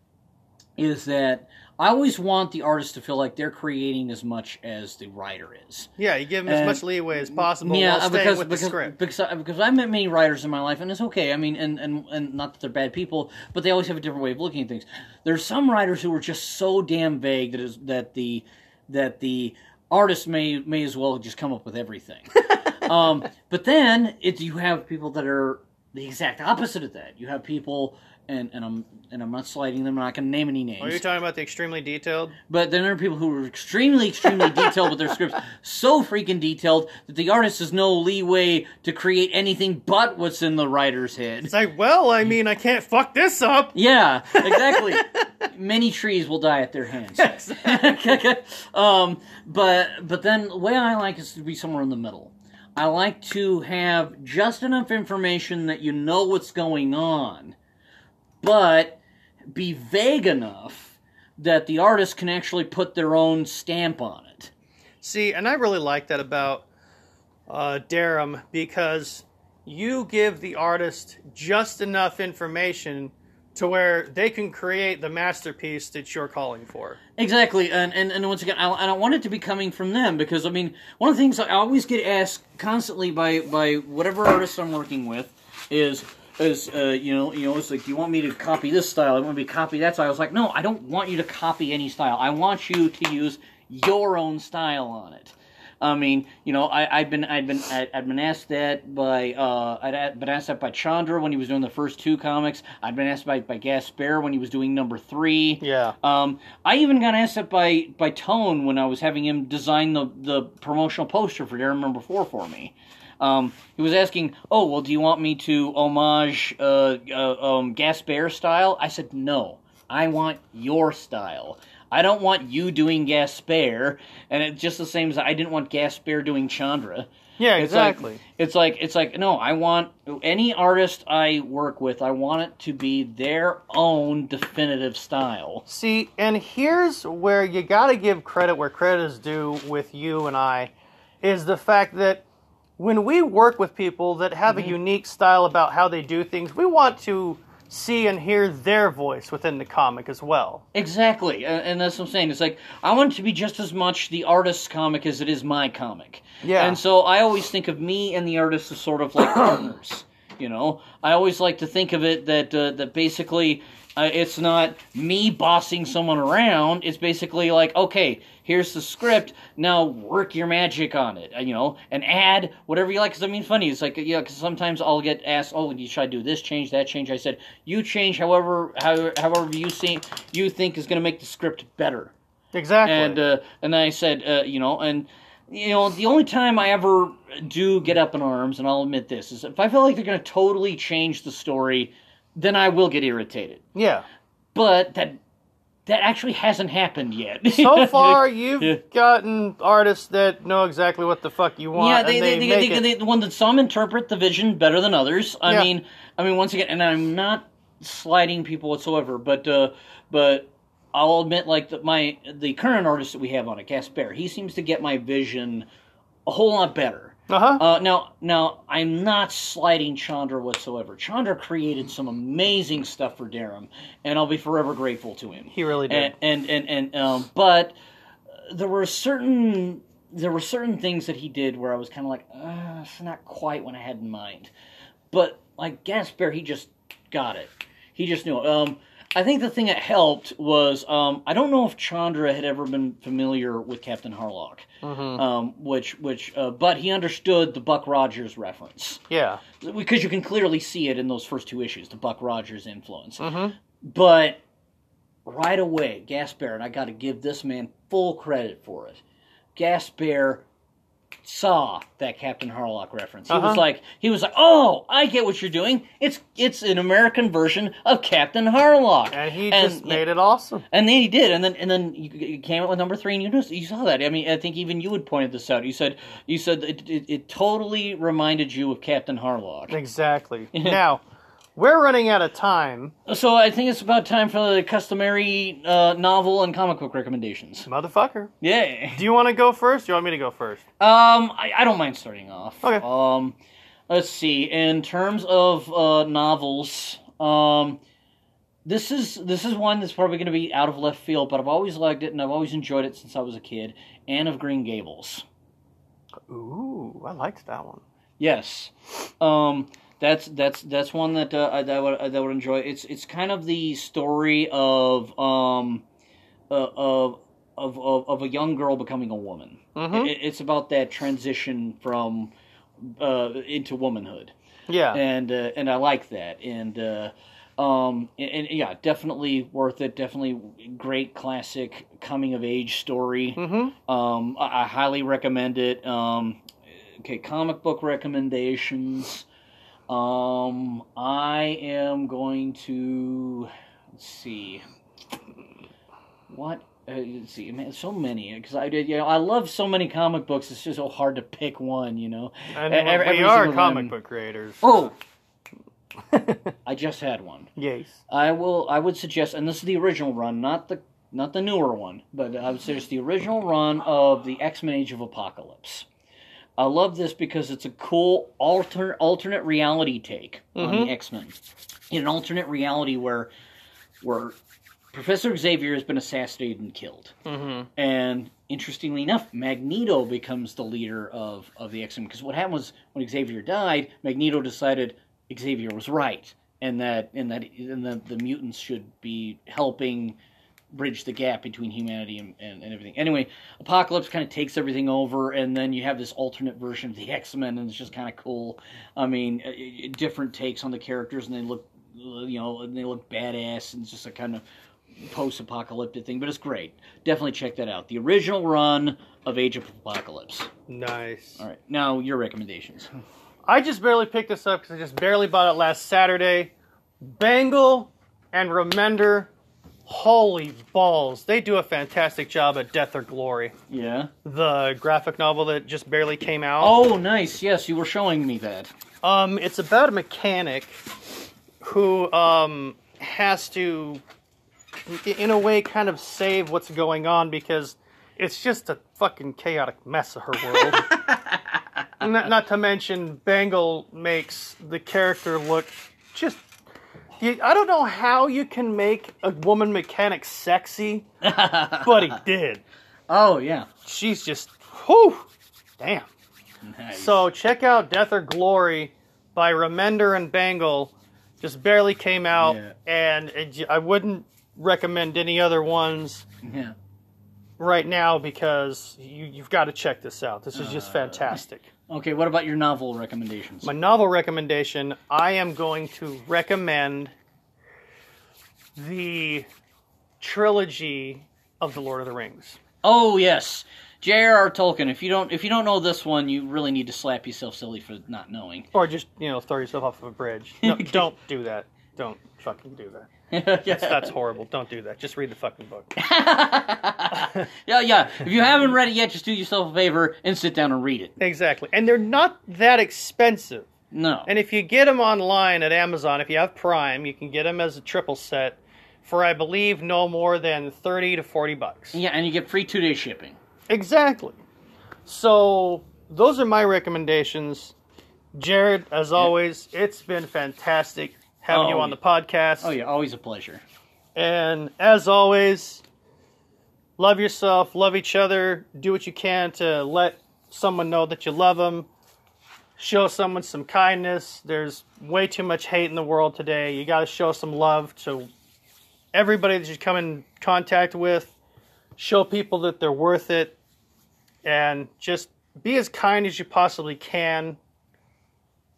is that I always want the artist to feel like they're creating as much as the writer is. Yeah, you give them as much leeway as possible yeah, while staying because with because, the script. because because I met many writers in my life, and it's okay. I mean, and, and and not that they're bad people, but they always have a different way of looking at things. There's some writers who are just so damn vague that is that the that the artist may may as well just come up with everything. um, but then it's you have people that are the exact opposite of that. You have people. And, and I'm and I'm not slighting them. I'm not going to name any names. Are you talking about the extremely detailed? But then there are people who are extremely, extremely detailed with their scripts, so freaking detailed that the artist has no leeway to create anything but what's in the writer's head. It's like, well, I mean, I can't fuck this up. Yeah, exactly. Many trees will die at their hands. um, but but then the way I like is to be somewhere in the middle. I like to have just enough information that you know what's going on, but be vague enough that the artist can actually put their own stamp on it. See, and I really like that about uh, Darum because you give the artist just enough information to where they can create the masterpiece that you're calling for. Exactly, and and, and once again, I, I want it to be coming from them because I mean, one of the things I always get asked constantly by by whatever artist I'm working with is is uh, you know you know it's like do you want me to copy this style? I want me to copy that style. I was like, no, I don't want you to copy any style. I want you to use your own style on it. I mean, you know, I, I've been, I've been, I, I've been asked that by, uh, I'd been asked that by Chandra when he was doing the first two comics. I'd been asked by by Gasper when he was doing number three. Yeah. Um, I even got asked that by by Tone when I was having him design the the promotional poster for Darum Number Four for me. Um, he was asking, "Oh, well, do you want me to homage uh, uh, um, Gasper style?" I said, "No, I want your style. I don't want you doing Gasper." And it's just the same as I didn't want Gasper doing Chandra. Yeah, It's like- exactly. It's like it's like no, I want any artist I work with, I want it to be their own definitive style. See, and here's where you got to give credit where credit is due with you and I is the fact that when we work with people that have Mm-hmm. a unique style about how they do things, we want to see and hear their voice within the comic as well. Exactly, and, that's what I'm saying. It's like I want it to be just as much the artist's comic as it is my comic. Yeah. And so I always think of me and the artist as sort of like partners. You know, I always like to think of it that uh, that basically uh, it's not me bossing someone around. It's basically like, okay, here's the script. Now work your magic on it. uh, You know, and add whatever you like. Because I mean, funny. It's like yeah. Because sometimes I'll get asked, oh, you should I do this change, that change? I said, you change however however, however you see you think is going to make the script better Exactly. and uh, and then I said, uh, you know, and you know, the only time I ever do get up in arms, and I'll admit this, is if I feel like they're going to totally change the story, then I will get irritated. yeah. But that that actually hasn't happened yet. So far, you've Yeah. gotten artists that know exactly what the fuck you want, yeah, and they, they, they, they, they, the one that some interpret the vision better than others. I Yeah. mean, I mean, once again, and I'm not slighting people whatsoever, but uh, but I'll admit, like the, my the current artist that we have on it, Gasper, he seems to get my vision a whole lot better. Uh-huh. Uh, now, now I'm not slighting Chandra whatsoever. Chandra created some amazing stuff for Darum, and I'll be forever grateful to him. he really did. And and and, and um, but uh, there were certain there were certain things that he did where I was kind of like, uh, it's not quite what I had in mind. But like Gasper, he just got it. He just knew it. Um, I think the thing that helped was um, I don't know if Chandra had ever been familiar with Captain Harlock, Mhm. um, which which uh, but he understood the Buck Rogers reference yeah. because you can clearly see it in those first two issues, the Buck Rogers influence. hmm But right away, Gasper, and I got to give this man full credit for it. Gasper saw that Captain Harlock reference. He was Uh-huh. like, he was like, "Oh, I get what you're doing. It's it's an American version of Captain Harlock." And he And- just made it awesome. And then he did, and then and then you, came out with number three, and you noticed, you saw that. I mean, I think even you had pointed this out. You said you said it, it, it totally reminded you of Captain Harlock. Exactly. now, we're running out of time. So I think it's about time for the customary uh, novel and comic book recommendations. Motherfucker. Yeah. Do you want to go first? Do you want me to go first? Um, I, I don't mind starting off. Okay. Um, let's see. In terms of uh, novels, um, this is this is one that's probably going to be out of left field, but I've always liked it and I've always enjoyed it since I was a kid. Anne of Green Gables. Ooh, I liked that one. Yes, um, that's that's that's one that uh, I, that I would that I would enjoy. It's it's kind of the story of um, uh, of, of of of a young girl becoming a woman. Mhm. It, it's about that transition from uh, into womanhood. Yeah. and uh, and I like that, and uh, um, and, and yeah, definitely worth it. Definitely great classic coming of age story. mm-hmm. Um, I, I highly recommend it. Um, okay, comic book recommendations. Um, I am going to let's see what. Uh, let's see, man, so many because I did. You know, I love so many comic books. It's just so hard to pick one. You know. And every- we every are comic one. book creators. Oh, I just had one. yes. I will. I would suggest, and this is the original run, not the not the newer one, but I would suggest the original run of the X Men: Age of Apocalypse. I love this because it's a cool alternate alternate reality take on Mhm. the X Men. In an alternate reality where where Professor Xavier has been assassinated and killed. Mm-hmm. And interestingly enough, Magneto becomes the leader of, of the X Men. Because what happened was when Xavier died, Magneto decided Xavier was right, and that and that and the, the mutants should be helping bridge the gap between humanity and, and, and everything. Anyway, Apocalypse kind of takes everything over, and then you have this alternate version of the X Men, and it's just kind of cool. I mean, uh, different takes on the characters, and they look, uh, you know, and they look badass, and it's just a kind of post-apocalyptic thing, but it's great. Definitely check that out. The original run of Age of Apocalypse. Nice. All right, now your recommendations. I just barely picked this up because I just barely bought it last Saturday. Bengal and Remender, holy balls, they do a fantastic job at Death or Glory. Yeah. The graphic novel that just barely came out. Oh, nice. Yes, you were showing me that. Um, it's about a mechanic who um, has to, in a way, kind of save what's going on because it's just a fucking chaotic mess of her world. not, not to mention, Bengal makes the character look just. You- I don't know how you can make a woman mechanic sexy, but he did. Oh, yeah. She's just, whew, damn. Nice. So check out Death or Glory by Remender and Bengal. Just barely came out, Yeah. and it, I wouldn't recommend any other ones yeah. right now because you, you've got to check this out. This is just Uh, fantastic. Okay, what about your novel recommendations? My novel recommendation I am going to recommend the trilogy of The Lord of the Rings. Oh, yes. J.R.R. Tolkien. If you don't if you don't know this one, you really need to slap yourself silly for not knowing. Or just, you know, throw yourself off of a bridge. No, don't do that. Don't fucking do that. That's, that's horrible. Don't do that. Just read the fucking book. yeah, yeah. If you haven't read it yet, just do yourself a favor and sit down and read it. Exactly. And they're not that expensive. No. And if you get them online at Amazon, if you have Prime, you can get them as a triple set for, I believe, no more than 30 to 40 bucks. yeah, and you get free two day shipping. Exactly. So, those are my recommendations. Jared, as always, it's been fantastic having Oh, you on the podcast. Oh yeah, always a pleasure. And as always, love yourself, love each other, do what you can to let someone know that you love them. Show someone some kindness. There's way too much hate in the world today. You got to show some love to everybody that you come in contact with. Show people that they're worth it. And just be as kind as you possibly can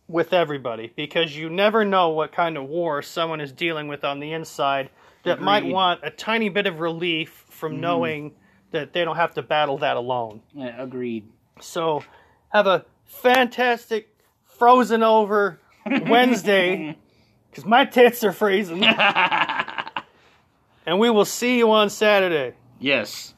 with everybody because you never know what kind of war someone is dealing with on the inside that might want a tiny bit of relief from mm-hmm. knowing that they don't have to battle that alone. Yeah, agreed. So, have a fantastic frozen over Wednesday because my tits are freezing. and we will see you on Saturday. yes.